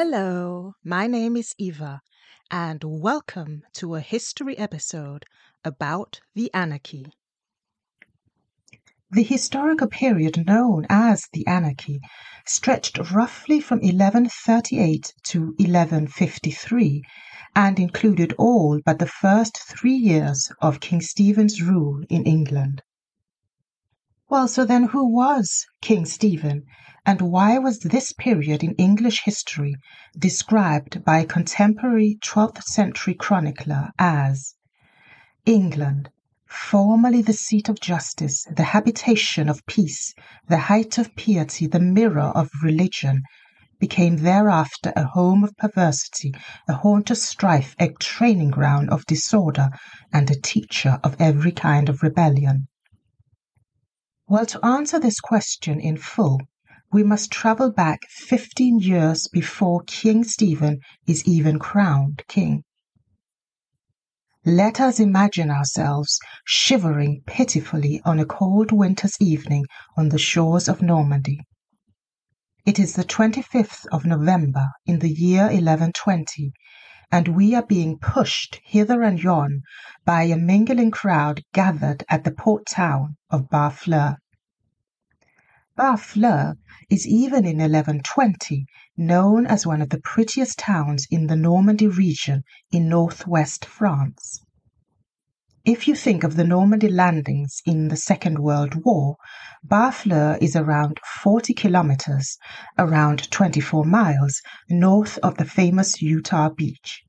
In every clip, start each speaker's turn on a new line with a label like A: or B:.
A: Hello, my name is Eva, and welcome to a history episode about the Anarchy. The historical period known as the Anarchy stretched roughly from 1138 to 1153 and included all but the first three years of King Stephen's rule in England. Well, so then who was King Stephen, and why was this period in English history described by a contemporary 12th century chronicler as England, formerly the seat of justice, the habitation of peace, the height of piety, the mirror of religion, became thereafter a home of perversity, a haunt of strife, a training ground of disorder, and a teacher of every kind of rebellion. Well, to answer this question in full, we must travel back 15 years before King Stephen is even crowned king. Let us imagine ourselves shivering pitifully on a cold winter's evening on the shores of Normandy. It is the 25th of November in the year 1120, and we are being pushed hither and yon by a mingling crowd gathered at the port town of Barfleur. Barfleur is even in 1120 known as one of the prettiest towns in the Normandy region in northwest France. If you think of the Normandy landings in the Second World War, Barfleur is around 40 kilometers, around 24 miles, north of the famous Utah beach.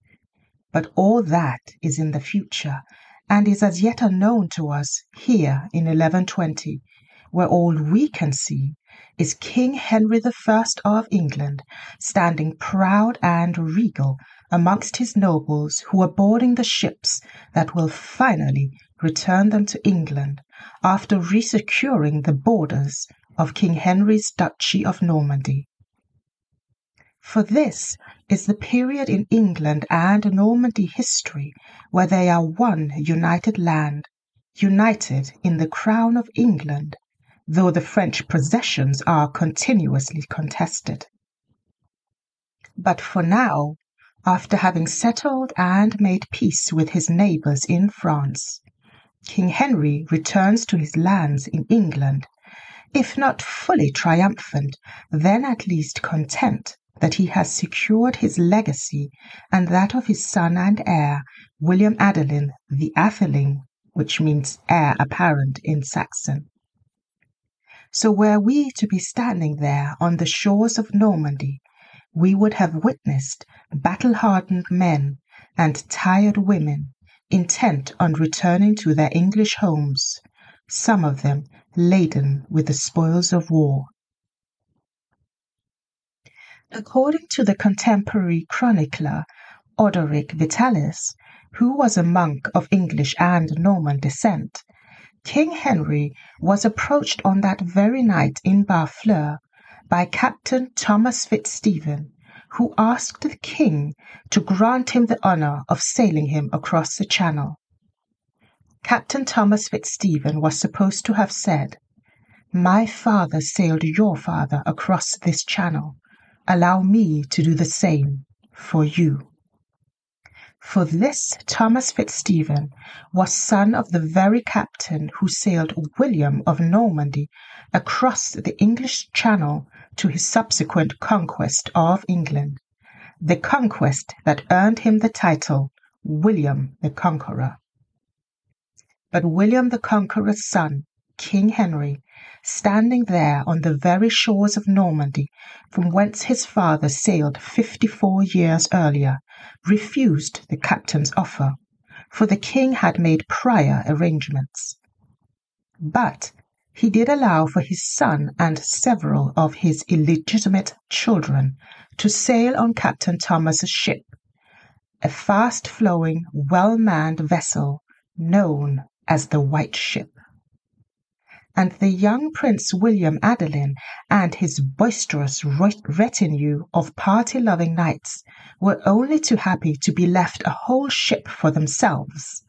A: But all that is in the future and is as yet unknown to us here in 1120 where all we can see is King Henry I of England standing proud and regal amongst his nobles who are boarding the ships that will finally return them to England after resecuring the borders of King Henry's Duchy of Normandy. For this is the period in England and Normandy history where they are one united land, united in the crown of England though the French possessions are continuously contested. But for now, after having settled and made peace with his neighbors in France, King Henry returns to his lands in England, if not fully triumphant, then at least content that he has secured his legacy and that of his son and heir, William Adelin the Atheling, which means heir apparent in Saxon. So were we to be standing there on the shores of Normandy, we would have witnessed battle hardened men and tired women intent on returning to their English homes, some of them laden with the spoils of war. According to the contemporary chronicler Orderic Vitalis, who was a monk of English and Norman descent, King Henry was approached on that very night in Barfleur by Captain Thomas Fitzstephen, who asked the king to grant him the honor of sailing him across the channel. Captain Thomas Fitzstephen was supposed to have said, My father sailed your father across this channel. Allow me to do the same for you. For this Thomas Fitzstephen was son of the very captain who sailed William of Normandy across the English Channel to his subsequent conquest of England, the conquest that earned him the title William the Conqueror. But William the Conqueror's son, King Henry, standing there on the very shores of Normandy, from whence his father sailed fifty four years earlier, refused the captain's offer, for the king had made prior arrangements. But he did allow for his son and several of his illegitimate children to sail on Captain Thomas's ship, a fast flowing, well manned vessel known as the White Ship and the young Prince William Adelin and his boisterous retinue of party loving knights were only too happy to be left a whole ship for themselves,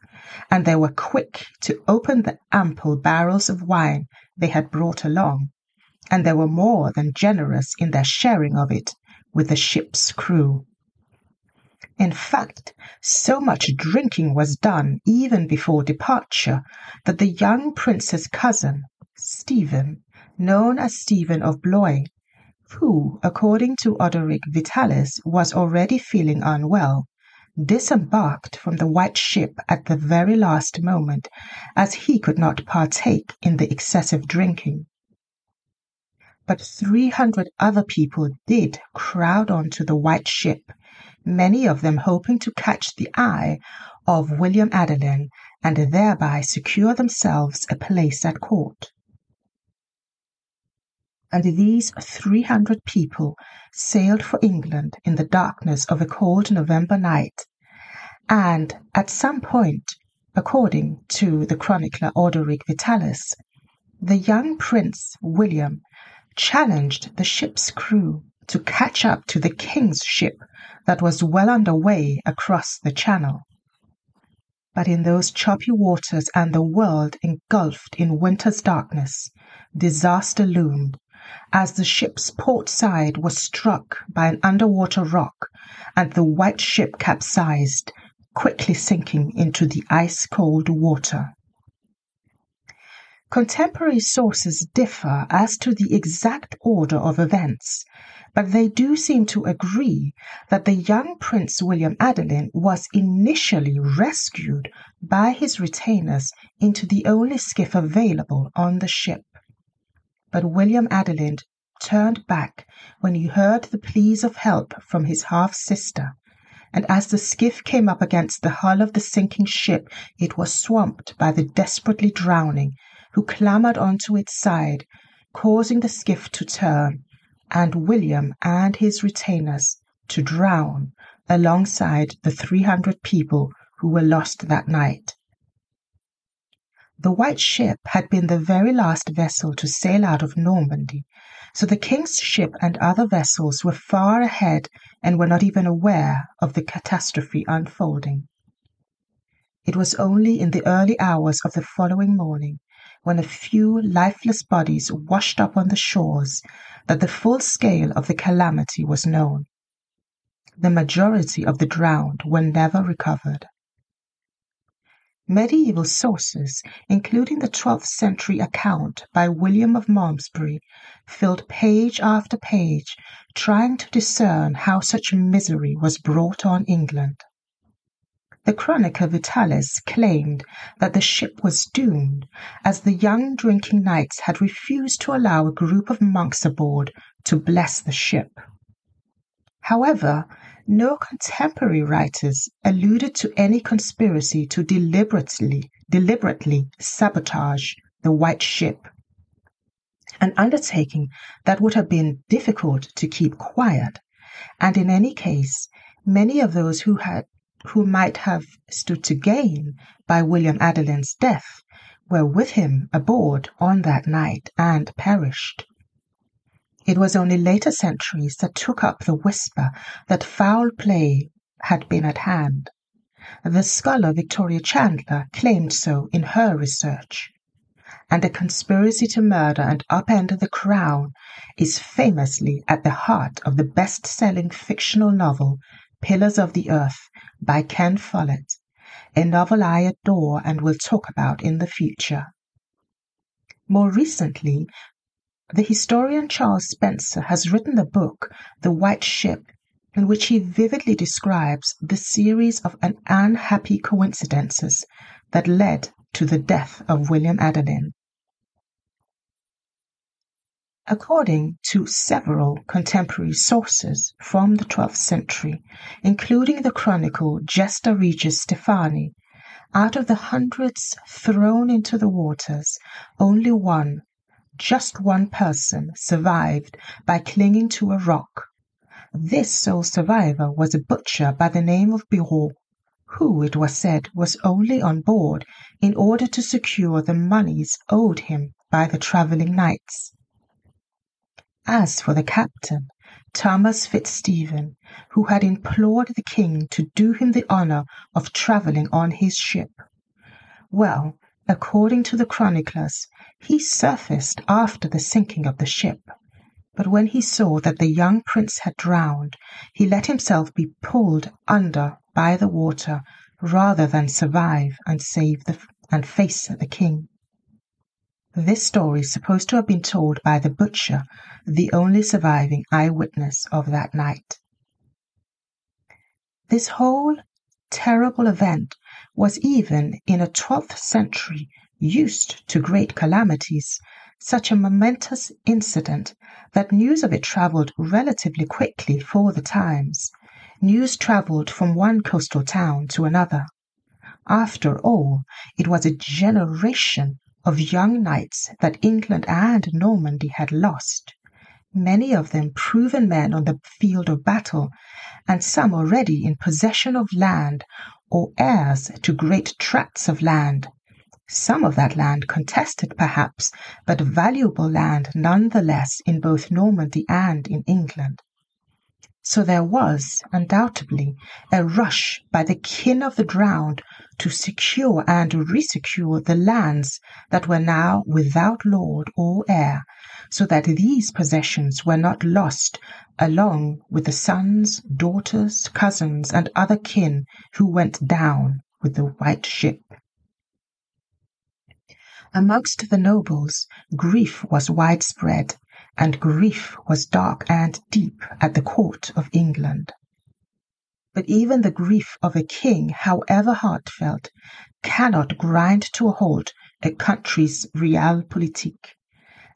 A: and they were quick to open the ample barrels of wine they had brought along, and they were more than generous in their sharing of it with the ship's crew. In fact, so much drinking was done even before departure that the young prince's cousin, Stephen, known as Stephen of Blois, who, according to Orderic Vitalis, was already feeling unwell, disembarked from the white ship at the very last moment, as he could not partake in the excessive drinking. But three hundred other people did crowd on to the white ship, many of them hoping to catch the eye of William Adelin and thereby secure themselves a place at court and these three hundred people sailed for England in the darkness of a cold November night, and at some point, according to the chronicler Orderic Vitalis, the young Prince William challenged the ship's crew to catch up to the king's ship that was well under way across the channel. But in those choppy waters and the world engulfed in winter's darkness, disaster loomed as the ship's port side was struck by an underwater rock and the white ship capsized, quickly sinking into the ice cold water. Contemporary sources differ as to the exact order of events, but they do seem to agree that the young Prince William Adelin was initially rescued by his retainers into the only skiff available on the ship. But William Adelin turned back when he heard the pleas of help from his half sister, and as the skiff came up against the hull of the sinking ship, it was swamped by the desperately drowning, who clambered onto its side, causing the skiff to turn, and William and his retainers to drown alongside the three hundred people who were lost that night. The white ship had been the very last vessel to sail out of Normandy, so the king's ship and other vessels were far ahead and were not even aware of the catastrophe unfolding. It was only in the early hours of the following morning, when a few lifeless bodies washed up on the shores, that the full scale of the calamity was known. The majority of the drowned were never recovered. Medieval sources, including the twelfth century account by William of Malmesbury, filled page after page trying to discern how such misery was brought on England. The chronicler Vitalis claimed that the ship was doomed, as the young drinking knights had refused to allow a group of monks aboard to bless the ship. However, no contemporary writers alluded to any conspiracy to deliberately, deliberately sabotage the White Ship, an undertaking that would have been difficult to keep quiet, and in any case, many of those who had who might have stood to gain by William Adelin's death were with him aboard on that night and perished. It was only later centuries that took up the whisper that foul play had been at hand. The scholar Victoria Chandler claimed so in her research. And a conspiracy to murder and upend the crown is famously at the heart of the best selling fictional novel Pillars of the Earth by Ken Follett, a novel I adore and will talk about in the future. More recently, the historian Charles Spencer has written the book The White Ship, in which he vividly describes the series of unhappy coincidences that led to the death of William Adelin. According to several contemporary sources from the twelfth century, including the chronicle Gesta Regis Stephani, out of the hundreds thrown into the waters, only one just one person survived by clinging to a rock. This sole survivor was a butcher by the name of Berold, who, it was said, was only on board in order to secure the moneys owed him by the travelling knights. As for the captain, Thomas Fitzstephen, who had implored the king to do him the honour of travelling on his ship, well, according to the chroniclers, he surfaced after the sinking of the ship, But when he saw that the young prince had drowned, he let himself be pulled under by the water rather than survive and save the and face the king. This story is supposed to have been told by the butcher, the only surviving eyewitness of that night. This whole terrible event was even in a 12th century used to great calamities, such a momentous incident that news of it traveled relatively quickly for the times. News traveled from one coastal town to another. After all, it was a generation of young knights that England and Normandy had lost, many of them proven men on the field of battle, and some already in possession of land or heirs to great tracts of land. Some of that land contested, perhaps, but valuable land none the less in both Normandy and in England. So there was, undoubtedly, a rush by the kin of the drowned to secure and resecure the lands that were now without lord or heir, so that these possessions were not lost along with the sons, daughters, cousins, and other kin who went down with the white ship. Amongst the nobles, grief was widespread, and grief was dark and deep at the court of England. But even the grief of a king, however heartfelt, cannot grind to a halt a country's realpolitik.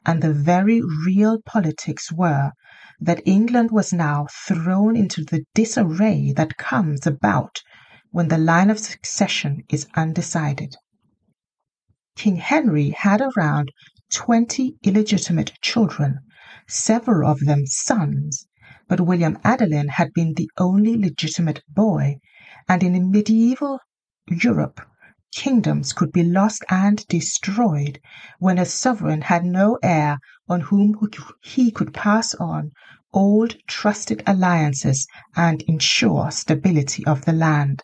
A: And the very real politics were that England was now thrown into the disarray that comes about when the line of succession is undecided. King Henry had around twenty illegitimate children, several of them sons, but William Adelin had been the only legitimate boy, and in medieval Europe kingdoms could be lost and destroyed when a sovereign had no heir on whom he could pass on old trusted alliances and ensure stability of the land.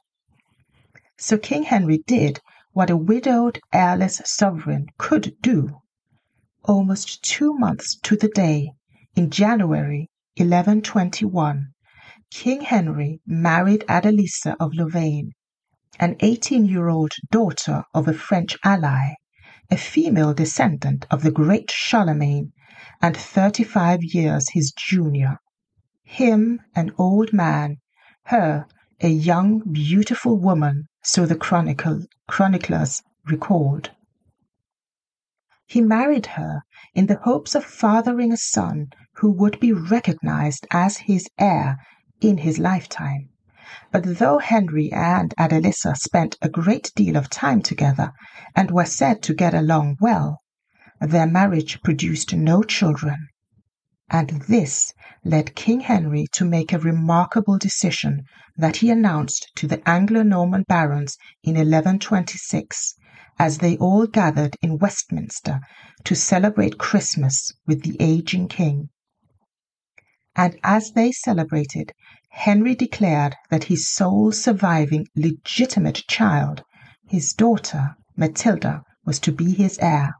A: So King Henry did what a widowed, heirless sovereign could do. Almost two months to the day, in January 1121, King Henry married Adeliza of Louvain, an 18 year old daughter of a French ally, a female descendant of the great Charlemagne, and 35 years his junior. Him, an old man, her, a young, beautiful woman, so the chronicle, chroniclers record. He married her in the hopes of fathering a son who would be recognized as his heir in his lifetime. But though Henry and Adeliza spent a great deal of time together and were said to get along well, their marriage produced no children. And this led King Henry to make a remarkable decision that he announced to the Anglo Norman barons in 1126 as they all gathered in Westminster to celebrate Christmas with the aging king. And as they celebrated, Henry declared that his sole surviving legitimate child, his daughter Matilda, was to be his heir.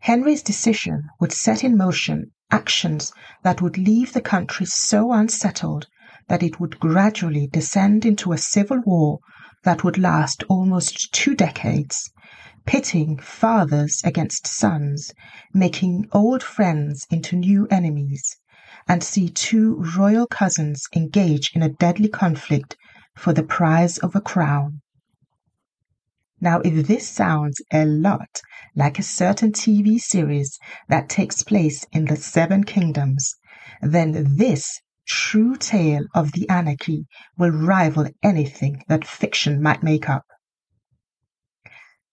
A: Henry's decision would set in motion actions that would leave the country so unsettled that it would gradually descend into a civil war that would last almost two decades, pitting fathers against sons, making old friends into new enemies, and see two royal cousins engage in a deadly conflict for the prize of a crown. Now, if this sounds a lot like a certain TV series that takes place in the Seven Kingdoms, then this true tale of the anarchy will rival anything that fiction might make up.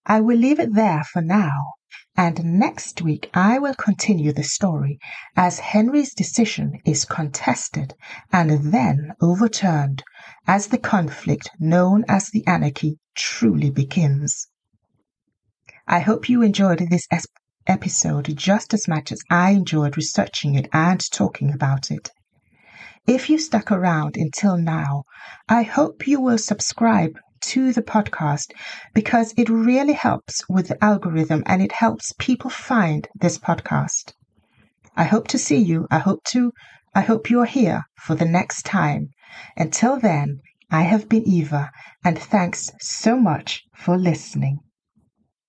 A: I will leave it there for now, and next week I will continue the story as Henry's decision is contested and then overturned as the conflict known as the anarchy truly begins. I hope you enjoyed this episode just as much as I enjoyed researching it and talking about it. If you stuck around until now, I hope you will subscribe to the podcast because it really helps with the algorithm and it helps people find this podcast. I hope to see you. I hope to I hope you are here for the next time. Until then, I have been Eva, and thanks so much for listening.